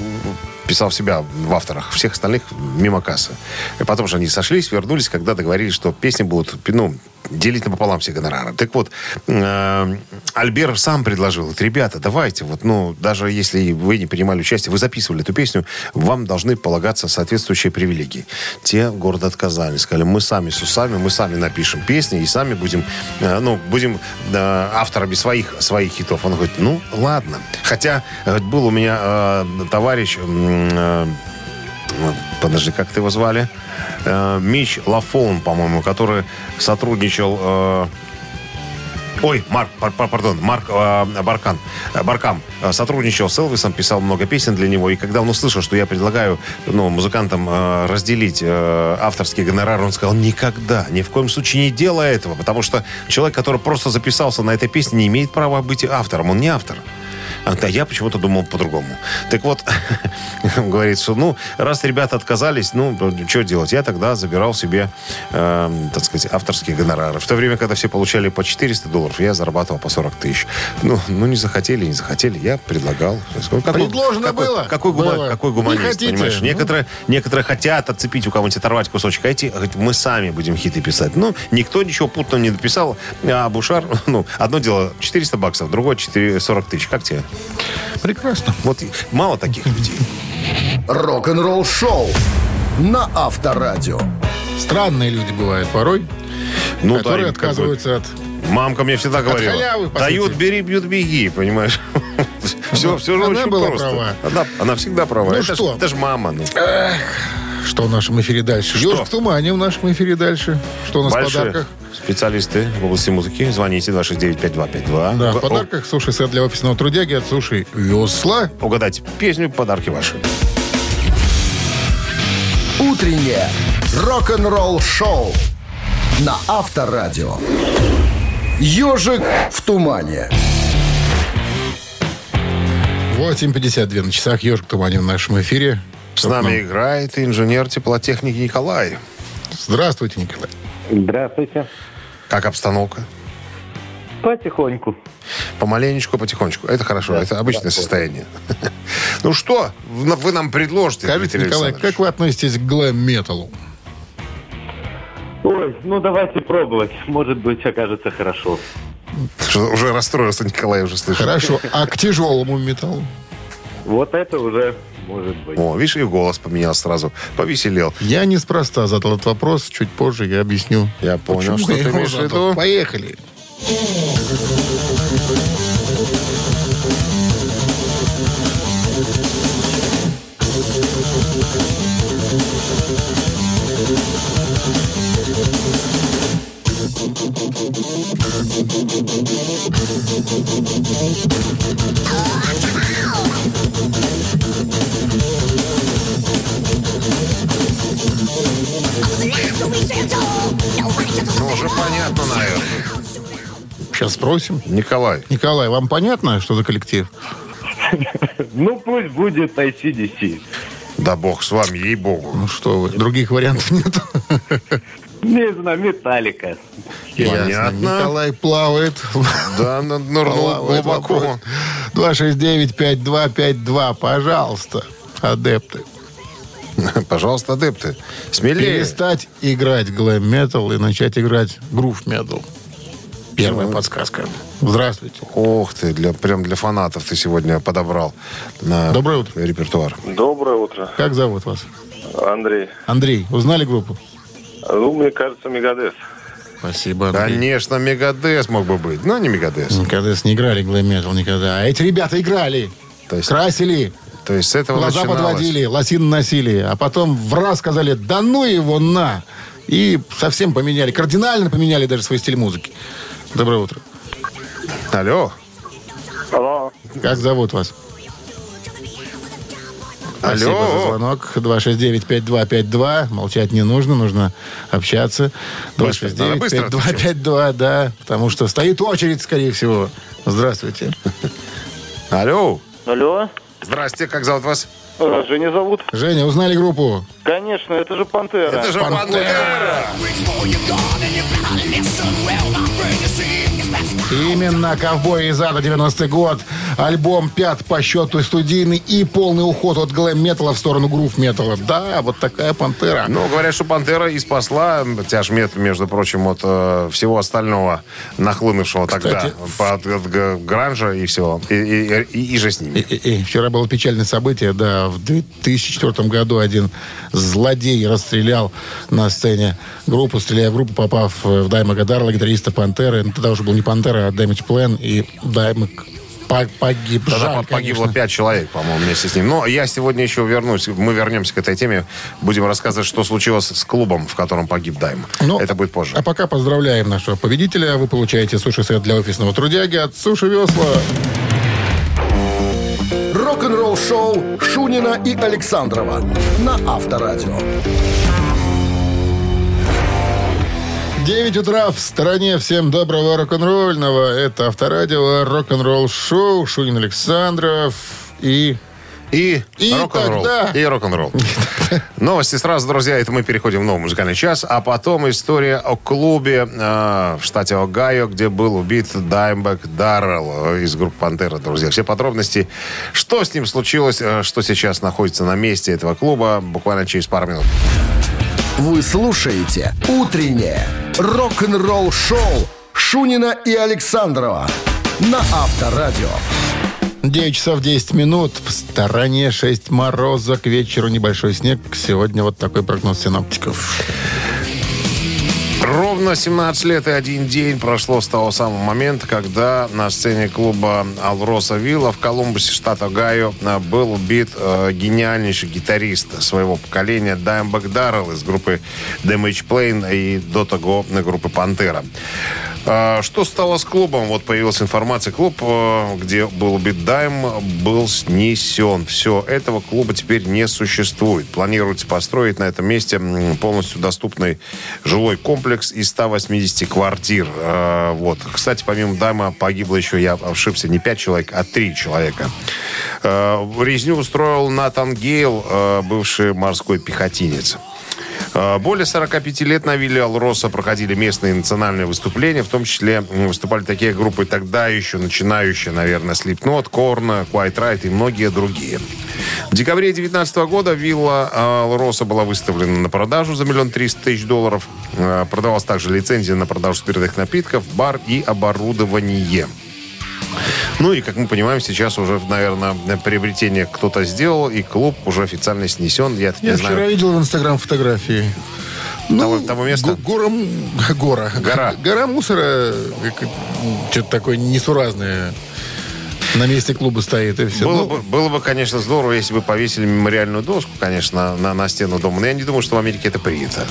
писал себя в авторах, всех остальных мимо кассы. И потом же они сошлись, вернулись, когда договорились, что песни будут, ну, делить напополам все гонорары. Так вот, э, Альбер сам предложил, говорит, ребята, давайте, вот, ну, даже если вы не принимали участие, вы записывали эту песню, вам должны полагаться соответствующие привилегии. Те гордо отказались, сказали, мы сами с усами, мы сами напишем песни и сами будем, э, ну, будем э, авторами своих, своих хитов. Он говорит, ну, ладно. Хотя э, был у меня э, товарищ, э, подожди, как его звали? Э, Мич Лафон, по-моему, который сотрудничал... э, Ой, Марк, пар- пар- пардон, Марк э, Баркан, э, Баркам э, сотрудничал с Элвисом, писал много песен для него. И когда он услышал, что я предлагаю ну, музыкантам э, разделить э, авторский гонорар, он сказал, никогда, ни в коем случае не делай этого. Потому что человек, который просто записался на этой песне, не имеет права быть автором. Он не автор. А я почему-то думал по-другому. Так вот, [LAUGHS] говорит, что, ну, раз ребята отказались, ну, что делать? Я тогда забирал себе, э, так сказать, авторские гонорары. В то время, когда все получали по 400 долларов, я зарабатывал по 40 тысяч. Ну, ну не захотели, не захотели. Я предлагал. Какой- Предложено какой, было. Какой, гума- Было. какой Не гуманист, хотите? понимаешь? Ну. Некоторые, некоторые хотят отцепить у кого-нибудь, оторвать кусочек, а эти говорят, мы сами будем хиты писать. Ну, никто ничего путного не написал. А Бушар, [LAUGHS] ну, одно дело 400 баксов, другое 4, 40 тысяч. Как тебе? Прекрасно. Вот мало таких людей. Рок-н-ролл шоу на Авторадио. Странные люди бывают порой, Ну, которые да, отказываются от... Мамка мне всегда говорила. халявы, Дают, бери, бьют, беги, понимаешь? [LAUGHS] Все, все же она очень была просто. права. Она, она всегда права. Ну это, ж- что? это ж мама. ну. Что в нашем эфире дальше? Что? Ежик в тумане в нашем эфире дальше. Что у нас в Большие подарках? специалисты в области музыки. Звоните 269-5252. Да, в О- подарках суши-сет для офисного трудяги от суши Весла. Угадайте песню, подарки ваши. Утреннее рок-н-ролл шоу на Авторадио. Ежик в тумане. 8.52 на часах. Ежик в тумане в нашем эфире. С нами играет инженер теплотехники Николай. Здравствуйте, Николай. Здравствуйте. Как обстановка? Потихоньку. Помаленечку, потихонечку. Это хорошо, это обычное состояние. [LAUGHS] Ну что, вы нам предложите, Скажите, Дмитрий Николай, как вы относитесь к глэм-металу? Ой, ну давайте пробовать. Может быть, окажется хорошо. Что, Уже расстроился Николай, уже слышал. Хорошо. А к тяжелому металлу? Вот это уже может быть. О, видишь, и голос поменял сразу. Повеселел. Я неспроста задал этот вопрос. Чуть позже я объясню. Я понял, Почему что ты имеешь в виду. Поехали. Oh, Ну, уже понятно, наверное. Сейчас спросим. Николай. Николай, вам понятно, что за коллектив? [LAUGHS] Ну, пусть будет ICDC. Да бог с вами, ей-богу. Ну что вы, других вариантов нет. [LAUGHS] Не знаю, Металлика. Понятно. Николай плавает. Да, нырнул глубоко. вопрос. 269-5252, пожалуйста, адепты. [LAUGHS] Пожалуйста, адепты. Смелее. Перестать играть глэм-метал и начать играть грув-метал. Первая подсказка. Здравствуйте. Ох ты, для, прям для фанатов ты сегодня подобрал на Доброе утро. репертуар. Доброе утро, Как зовут вас? Андрей. Андрей, узнали группу? Ну, мне кажется, Мегадес. Спасибо, Андрей. Конечно, Мегадес мог бы быть, но не Мегадес. Мегадес не играли глэм-метал никогда. А эти ребята играли. То есть- Красили, То есть с этого глаза начиналось. подводили, лосины носили. А потом в раз сказали, да ну его на. И совсем поменяли, кардинально поменяли даже свой стиль музыки. Доброе утро. Алло. Алло. Как зовут вас? Спасибо Алло. за звонок. 269-5252. Молчать не нужно, нужно общаться. Быстро, надо быстро 269-5252, да. Потому что стоит очередь, скорее всего. Здравствуйте. Алло. Алло. Здрасте, как зовут вас? А, Женя зовут? Женя, узнали группу? Конечно, это же Пантера. Это же Пантера. Именно «Ковбой из ада» 90-й год. Альбом пят по счету студийный и полный уход от глэм-металла в сторону грув-металла. Да, вот такая «Пантера». Ну, говорят, что Пантера и спасла тяжмет, между прочим, от э, всего остального нахлынувшего тогда Кстати, по- от, от гранжа и всего. И, и, и- и же с ними. И- и- и Вчера было печальное событие, да, в 2004 году один злодей расстрелял на сцене группу, стреляя в группу, попав э, в Даймага Дарла, гитариста Пантеры. Ну, тогда уже был не Пантера, Damage Plan, и Даймаг по- погиб. Тогда Жаль, погибло конечно. пять человек, по-моему, вместе с ним. Но я сегодня еще вернусь. Мы вернемся к этой теме. Будем рассказывать, что случилось с клубом, в котором погиб Дайм. Ну, Это будет позже. А пока поздравляем нашего победителя. Вы получаете суши-сет для офисного трудяги от Суши Весла. Рок-н-ролл шоу Шунина и Александрова на Авторадио. 9 утра в стороне. Всем доброго рок-н-ролльного. Это Авторадио, рок-н-ролл шоу. Шунин Александров и... И, И рок-н-ролл. тогда- И рок-н-ролл. [LAUGHS] Новости сразу, друзья. Это мы переходим в новый музыкальный час. А потом история о клубе э, в штате Огайо, где был убит Даймбек Даррелл из группы «Пантера», друзья. Все подробности, что с ним случилось, э, что сейчас находится на месте этого клуба, буквально через пару минут. Вы слушаете «Утреннее рок-н-ролл-шоу» Шунина и Александрова на Авторадио. 9 часов 10 минут. В стороне 6 мороза. К вечеру небольшой снег. Сегодня вот такой прогноз синаптиков. Ровно 17 лет и один день прошло с того самого момента, когда на сцене клуба Алроса Вилла в Колумбусе, штат Огайо, э, был убит э, гениальнейший гитарист своего поколения Даймбек Даррелл из группы Damage Plane и до того э, группы Пантера. Э, Что стало с клубом? Вот появилась информация. Клуб, э, где был убит Дайм, был снесен. Все, этого клуба теперь не существует. Планируется построить на этом месте полностью доступный жилой комплекс из 180 квартир. Э, Вот. Кстати, помимо Дайма погибло еще, я ошибся, не 5 человек, а 3 человека. Э, Резню устроил Натан Гейл, э, бывший морской пехотинец. Э, Более 45 лет на вилле Алроса проходили местные национальные выступления, в том числе выступали такие группы тогда еще начинающие, наверное, Slipknot, Korn, Quiet Riot и многие другие. В декабре 2019 года вилла э, Алроса была выставлена на продажу за миллион триста тысяч долларов. Э, Продавалась также лицензия на продажу спиртных напитков, бар и оборудование. Ну и, как мы понимаем, сейчас уже, наверное, приобретение кто-то сделал, и клуб уже официально снесен. Я, Я не вчера знаю. видел в Инстаграм фотографии. Ну, Того- того места? го- Гора, гора. Гора. [LAUGHS] Гора мусора. Что-то такое несуразное. На месте клуба стоит, и все. Было, Ну, бы, было бы, конечно, здорово, если бы повесили мемориальную доску, конечно, на, на стену дома. Но я не думаю, что в Америке это принято.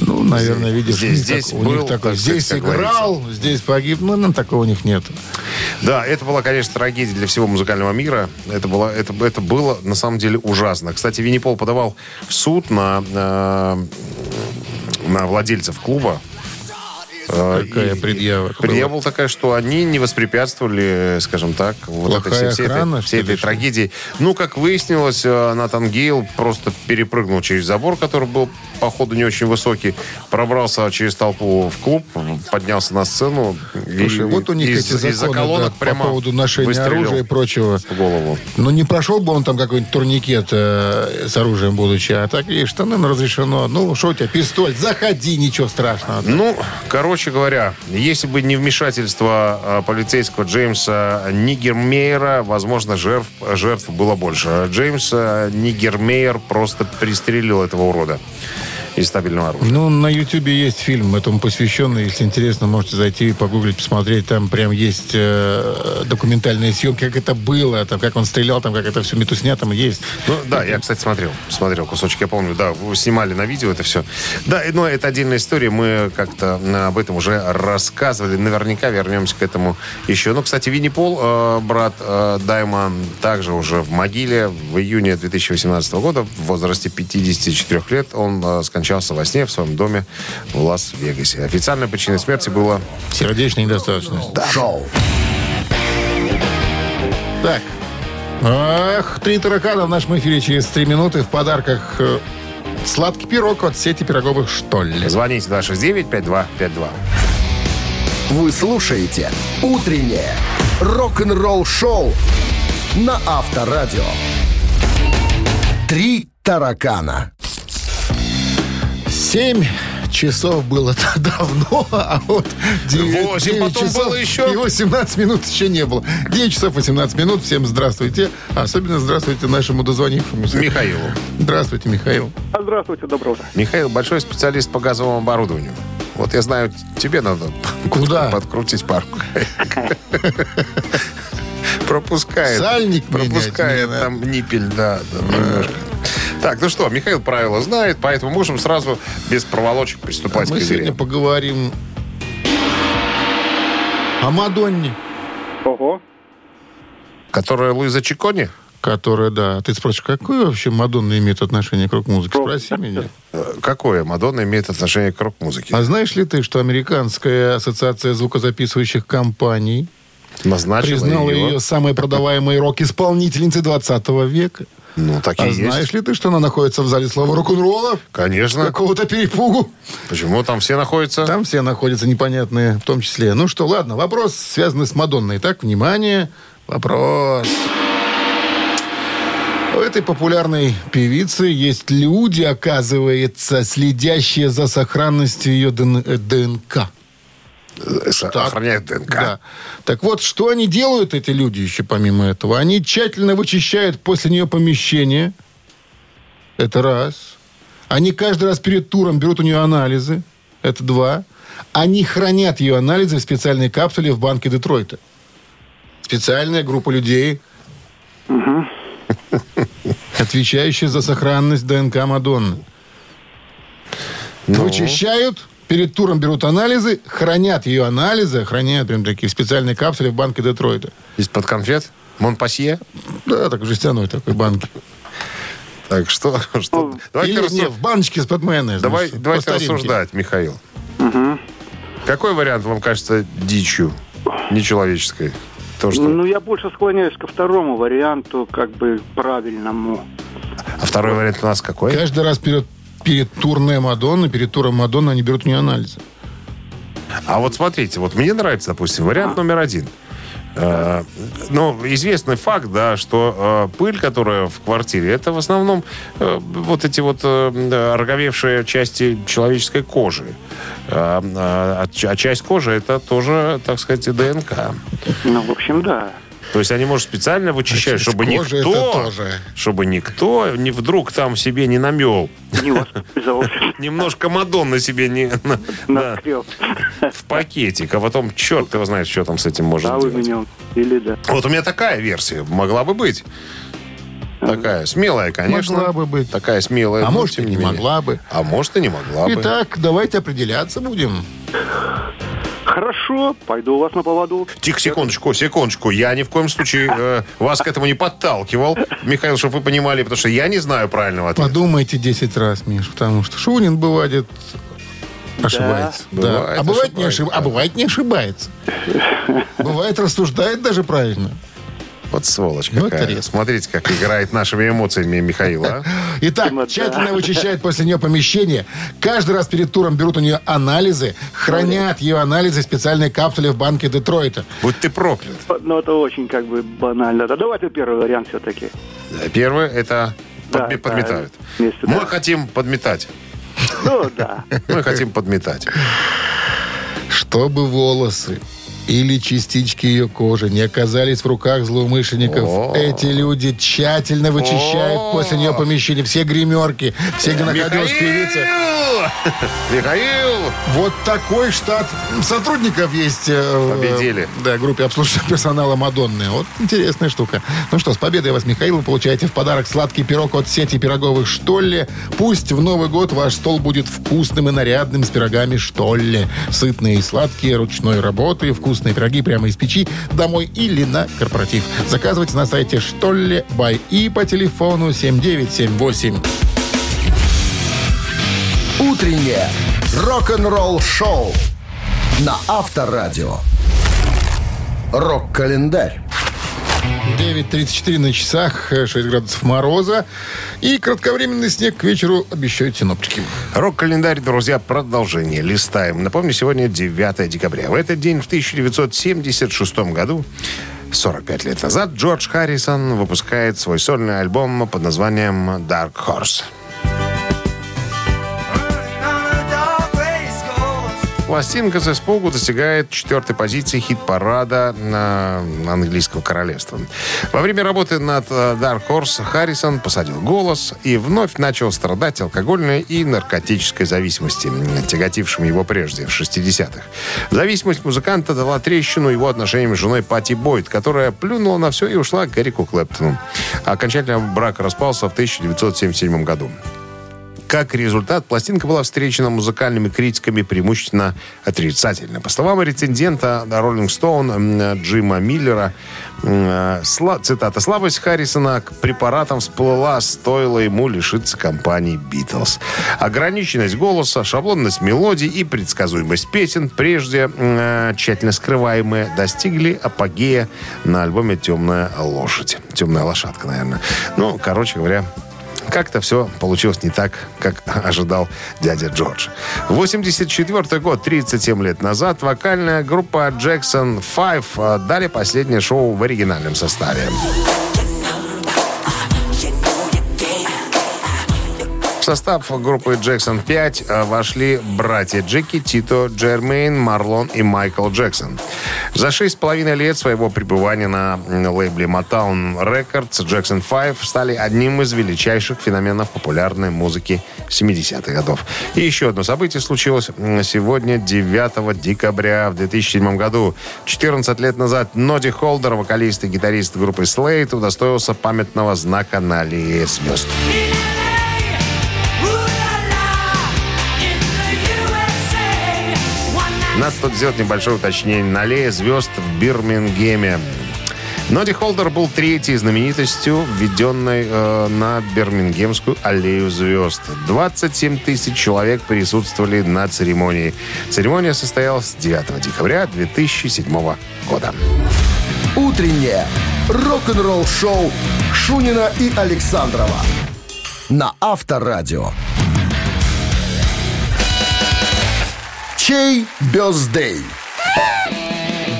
Ну, наверное, видишь, Здесь- здесь так- у них был, такой, так сказать, здесь как играл, здесь погиб. Ну, нам такого у них нет. Да, это была, конечно, трагедия для всего музыкального мира. Это было, это, это было на самом деле ужасно. Кстати, Винни Пол подавал в суд на, э, на владельцев клуба. Э, Какая предъява? Предъява была такая, что они не воспрепятствовали, скажем так, вот этой, всей, всей этой, всей этой трагедии. Ну, как выяснилось, э, Натан Гейл просто перепрыгнул через забор, который был, походу, не очень высокий, пробрался через толпу в клуб, поднялся на сцену. Слушай, и вот у них из- эти из-за законы колонок да, прямо по поводу ношения оружия и прочего. в голову. Ну, не прошел бы он там какой-нибудь турникет э, с оружием будучи, а так, видишь, штаны разрешено. Ну, что у тебя, пистоль, заходи, ничего страшного. Ну, короче говоря, если бы не вмешательство э, полицейского Джеймса Нигермейера, возможно, жертв, жертв было больше. Джеймс Нигермейер просто пристрелил этого урода из стабильного оружия. Ну, на Ютубе есть фильм этому посвященный. Если интересно, можете зайти и погуглить, посмотреть. Там прям есть э, документальные съемки, как это было, там, как он стрелял, там, как это все метусня там есть. Ну, да, я, кстати, смотрел, смотрел кусочек, я помню, да, вы снимали на видео это все. Да, но это отдельная история, мы как-то э, об этом уже рассказывали, наверняка вернемся к этому еще. Ну, кстати, Винни Пол, э, брат э, Дайма, также уже в могиле в июне 2018 года, в возрасте 54 лет, он э, скончался во сне в своем доме в Лас-Вегасе. Официальной причиной смерти было... Сердечная недостаточность. Шоу. Так. Ах, три таракана в нашем эфире через три минуты. В подарках э, сладкий пирог от сети пироговых «Что ли?». Звоните 269-5252. Вы слушаете «Утреннее рок-н-ролл-шоу» на Авторадио. «Три таракана». Семь часов было [LAUGHS] давно, а вот 9, Восемь потом было еще. И 18 минут еще не было. 9 часов 18 минут. Всем здравствуйте. Особенно здравствуйте нашему дозвонившемуся. Михаилу. Здравствуйте, Михаил. Здравствуйте, доброе утро. Михаил большой специалист по газовому оборудованию. Вот я знаю, тебе надо Куда? подкрутить парку. [LAUGHS] Пропускает. Сальник Пропускает там ниппель, да, да, немножко. Так, ну что, Михаил правила знает, поэтому можем сразу без проволочек приступать Мы к сегодня игре. поговорим о Мадонне, Ого. Которая Луиза Чикони? которая, да, ты спросишь, какое вообще Мадонна имеет отношение к рок-музыке? Спроси меня. Э, Какое Мадонна имеет отношение к рок-музыке? А знаешь ли ты, что Американская ассоциация звукозаписывающих компаний Назначила признала ее. ее самой продаваемой рок-исполнительницей 20 века? Ну, так и А есть. знаешь ли ты, что она находится в зале славы рок-н-ролла? Конечно. Какого-то перепугу. Почему там все находятся? Там все находятся непонятные, в том числе. Ну что, ладно, вопрос связанный с Мадонной. Так, внимание, вопрос. У этой популярной певицы есть люди, оказывается, следящие за сохранностью ее э, ДНК. Э, Охраняют ДНК. Да. Так вот, что они делают, эти люди, еще помимо этого? Они тщательно вычищают после нее помещение. Это раз. Они каждый раз перед туром берут у нее анализы. Это два. Они хранят ее анализы в специальной капсуле в банке Детройта. Специальная группа людей, отвечающая за сохранность ДНК Мадонны. Ну, Вычищают, перед туром берут анализы, хранят ее анализы, хранят прям такие в специальной капсуле в банке Детройта. Из-под конфет? Монпасье? Да, так в жестяной такой банке. Так, что? [LAUGHS] что? Давайте, Или рассу- не, в баночке из-под майонеза. Давай, давайте рассуждать, Михаил. Какой вариант вам кажется дичью, нечеловеческой? То, что... Ну, я больше склоняюсь ко второму варианту, как бы правильному. А второй вариант у нас какой? Каждый раз перед, перед турне Мадонны, перед туром Мадонны они берут у нее анализы. А вот смотрите, вот мне нравится, допустим, вариант номер один. Э, ну, известный факт, да, что э, пыль, которая в квартире, это в основном э, вот эти вот э, роговевшие части человеческой кожи. А, а, а а часть кожи это тоже, так сказать, ДНК. Ну, в общем, да. То есть они, может, специально вычищают, чтобы никто, чтобы никто не вдруг там себе не намел. Не. [LAUGHS] Немножко Мадонны себе не в пакетик, а потом черт его знает, что там с этим можно Да, или. Вот у меня такая версия могла бы быть. Такая смелая, конечно. Могла бы быть. Такая смелая. А может, и не менее. могла бы. А может, и не могла бы. Итак, давайте определяться будем. Хорошо, пойду у вас на поводу. Тихо, секундочку, секундочку. Я ни в коем случае э, вас к этому не подталкивал, Михаил, чтобы вы понимали, потому что я не знаю правильного ответа. Подумайте 10 раз, Миш, потому что Шунин бывает ошибается. Да. бывает а, бывает не ошиб- а бывает не ошибается. Бывает рассуждает даже правильно. Вот сволочь Ну, какая. это резко. Смотрите, как играет нашими эмоциями Михаил, а? Итак, да. тщательно вычищают после нее помещение. Каждый раз перед туром берут у нее анализы, хранят ее анализы в специальной капсуле в банке Детройта. Будь ты проклят. Ну, это очень как бы банально. Да давайте первый вариант все-таки. Первое, это Да, подме- да, подметают. вместе, Мы да. хотим подметать. Ну, да. [LAUGHS] Мы хотим подметать. Чтобы волосы или частички ее кожи не оказались в руках злоумышленников. О. Эти люди тщательно вычищают О. после нее помещение. Все гримерки, все, где находилась певица. Михаил! Вот такой штат сотрудников есть э, в, Победили. да, группе обслуживания персонала Мадонны. Вот интересная штука. Ну что, с победой вас, Михаил, вы получаете в подарок сладкий пирог от сети пироговых «Штолле». Пусть в Новый год ваш стол будет вкусным и нарядным с пирогами «Штолле». Сытные и сладкие, ручной работы, вкусные пироги прямо из печи, домой или на корпоратив. Заказывайте на сайте «Штолле» бай и по телефону 7978. Утреннее рок-н-ролл-шоу на Авторадио. Рок-календарь. 9.34 на часах, э, 6 градусов мороза. И кратковременный снег к вечеру обещают синоптики. Рок-календарь, друзья, продолжение. Листаем. Напомню, сегодня 9 декабря. В этот день, в 1976 году, 45 лет назад, Джордж Харрисон выпускает свой сольный альбом под названием «Dark Horse». Пластинка с испугу достигает четвертой позиции хит-парада на английского королевства. Во время работы над э, Dark Horse Харрисон посадил голос и вновь начал страдать алкогольной и наркотической зависимости, тяготившим его прежде, в 60-х. Зависимость музыканта дала трещину его отношениям с женой Пати Бойд, которая плюнула на все и ушла к Гарику Клэптону. Окончательно брак распался в 1977 году. Как результат, пластинка была встречена музыкальными критиками преимущественно отрицательно. По словам рецензента Rolling Stone Джима Миллера, сла- цитата, «Слабость Харрисона к препаратам всплыла, стоило ему лишиться компании Битлз. Ограниченность голоса, шаблонность мелодий и предсказуемость песен, прежде м, тщательно скрываемые, достигли апогея на альбоме «Темная лошадь». «Темная лошадка», наверное. Ну, короче говоря, как-то все получилось не так, как [LAUGHS] ожидал дядя Джордж. 84 год, 37 лет назад, вокальная группа Jackson 5 э, дали последнее шоу в оригинальном составе. Состав группы Jackson 5 э, вошли братья Джеки, Тито, Джермейн, Марлон и Майкл Джексон. За шесть с половиной лет своего пребывания на лейбле Motown Records Jackson 5 стали одним из величайших феноменов популярной музыки 70-х годов. И еще одно событие случилось сегодня, 9 декабря в 2007 году. 14 лет назад Ноди Холдер, вокалист и гитарист группы Slate, удостоился памятного знака на аллее звезд. Надо тут сделать небольшое уточнение. На аллее звезд в Бирмингеме. Ноди Холдер был третьей знаменитостью, введенной э, на Бирмингемскую аллею звезд. 27 тысяч человек присутствовали на церемонии. Церемония состоялась 9 декабря 2007 года. Утреннее рок-н-ролл-шоу Шунина и Александрова на Авторадио. Чей бездей?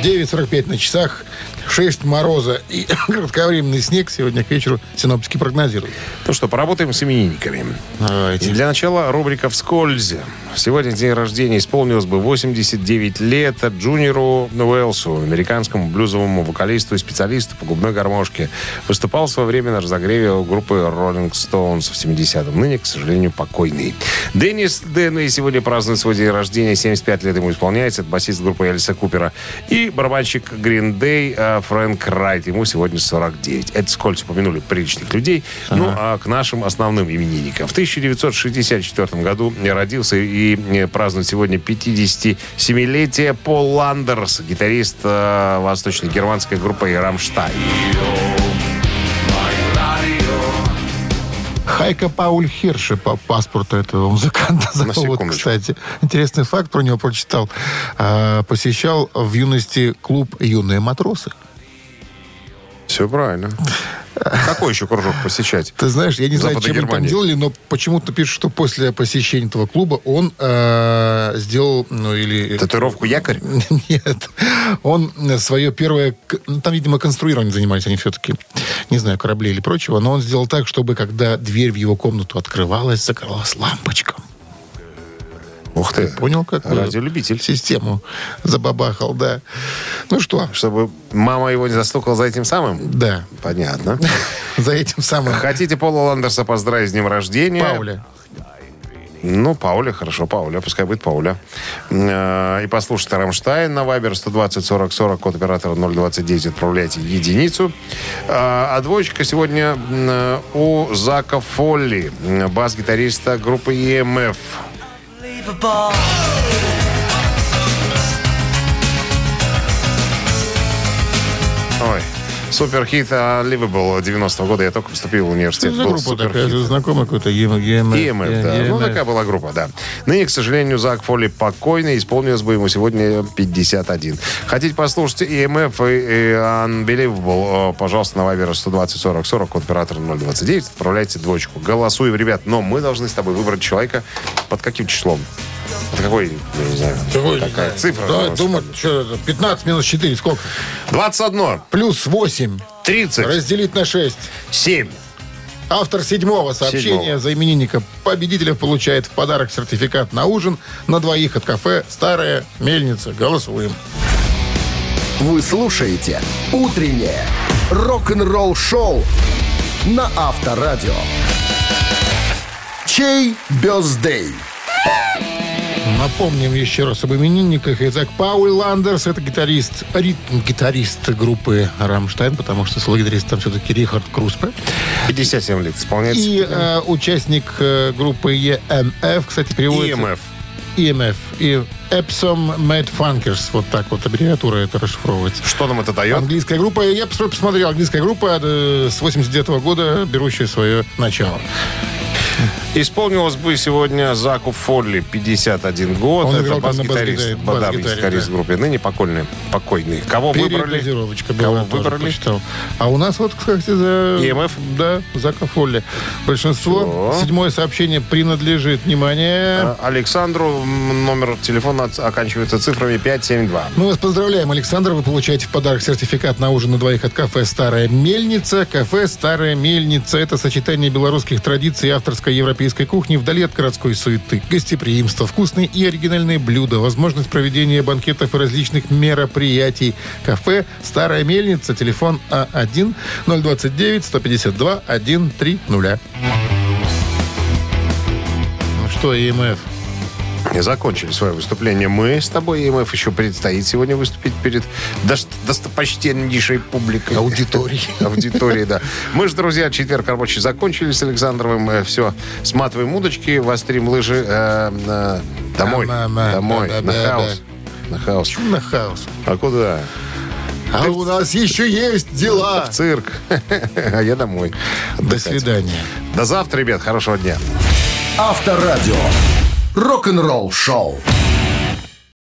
9.45 на часах, 6 мороза и [LAUGHS] кратковременный снег сегодня к вечеру синоптики прогнозируют. Ну что, поработаем с именинниками. Давайте. И для начала рубрика «Вскользь». Сегодня день рождения исполнилось бы 89 лет Джуниору Уэлсу, американскому блюзовому вокалисту и специалисту по губной гармошке. Выступал в свое время на разогреве у группы Rolling Stones в 70-м. Ныне, к сожалению, покойный. Деннис Дэнни сегодня празднует свой день рождения. 75 лет ему исполняется. Это басист группы Элиса Купера. И барабанщик Green Day э, Фрэнк Райт. Ему сегодня 49. Это сколько упомянули приличных людей. Ну, а к нашим основным именинникам. В 1964 году родился и э, празднует сегодня 57-летие Пол Ландерс, гитарист э, восточно-германской группы «Рамштайн». Хайка Пауль Хирше по паспорту этого музыканта зовут, секундочку. кстати. Интересный факт про него прочитал. А, посещал в юности клуб «Юные матросы». Все правильно. Какой еще кружок посещать? Ты знаешь, я не знаю, чем они там делали, но почему-то пишут, что после посещения этого клуба он э, сделал, ну или... Татуировку якорь? [LAUGHS] Нет. Он свое первое... ну, Там, видимо, конструированием занимались они все-таки. Не знаю, корабли или прочего. Но он сделал так, чтобы, когда дверь в его комнату открывалась, закрывалась лампочка. Ух ты. Понял, как Радиолюбитель. Систему забабахал, да. Ну что, Чтобы мама его не застукала за этим самым? да, Понятно. [LAUGHS] за этим самым Хотите Пола Ландерса поздравить с днем рождения? Пауля. Ну, Пауля, хорошо, Пауля, пускай будет Пауля. Э, И послушайте Рамштайн на Вайбер 120 40 40, код оператора 029, отправляйте единицу. Э, А двоечка сегодня м, у Зака Фолли, бас-гитариста группы EMF. Ой, суперхит Unlivable 90-го года. Я только поступил в университет. За Был группа такая? суперхит. Знакомая какой-то? EMF, EMF, да. Ну, такая была группа, да. Ныне, к сожалению, Зак Фолли покойный. Исполнилось бы ему сегодня 51. Хотите послушать EMF и, Unbelievable? Пожалуйста, на Вайбер 120 40 40, код оператора 029. Отправляйте двоечку. Голосуем, ребят. Но мы должны с тобой выбрать человека под каким числом? Какой, я не знаю, какая цифра? Да, думаю, что это, 15 минус 4, сколько? 21, Плюс 8. 30, Разделить на 6. 7. Автор седьмого сообщения Седьмого. за именинника победителя получает в подарок сертификат на ужин на двоих от кафе «Старая мельница». Голосуем. Вы слушаете «Утреннее рок-н-ролл-шоу» на Авторадио. Чей birthday? Напомним еще раз об именинниках. Итак, Пауль Ландерс, это гитарист, ритм-гитарист группы «Рамштайн», потому что соло-гитарист там все-таки Рихард Круспе. 57 лет исполняется. И э, участник э, группы EMF, кстати, переводится... EMF. EMF. И Epsom Mad Funkers. Вот так вот аббревиатура это расшифровывается. Что нам это дает? Английская группа, я пос- посмотрел, английская группа э, с 89 года, берущая свое начало. Исполнилось бы сегодня Заку Фолли 51 год. Он Это бас-гитарист, бас-гитаре, да, бас-гитаре, гитарист да. группы. Ныне покойный. покойный. Кого выбрали? Кого выбрали? почитал. А у нас вот, кстати, за... EMF? Да, за Кафолли. Большинство. Всё. Седьмое сообщение принадлежит, внимание... А, Александру номер телефона оканчивается цифрами 572. Мы вас поздравляем, Александр. Вы получаете в подарок сертификат на ужин на двоих от кафе «Старая мельница». Кафе «Старая мельница» — это сочетание белорусских традиций и авторской европейской кухни вдали от городской суеты. Гостеприимство, вкусные и оригинальные блюда, возможность проведения банкетов и различных мероприятий. Кафе «Старая мельница». Телефон А А1-029-152-130. Ну что, ЕМФ? Закончили свое выступление. Мы с тобой, ЕМФ, еще предстоит сегодня выступить перед достопочтеннейшей публикой. Аудиторией. [LAUGHS] Аудиторией, да. Мы же, друзья, четверг рабочий закончили с Александровым. Все, сматываем удочки, вострим лыжи э, э, домой. Домой, на хаос. На хаос. На хаос. А куда? А у нас еще есть дела. В цирк. [LAUGHS] А я домой. До свидания. До завтра, ребят. Хорошего дня. Авторадио. Рок-н-ролл-шоу.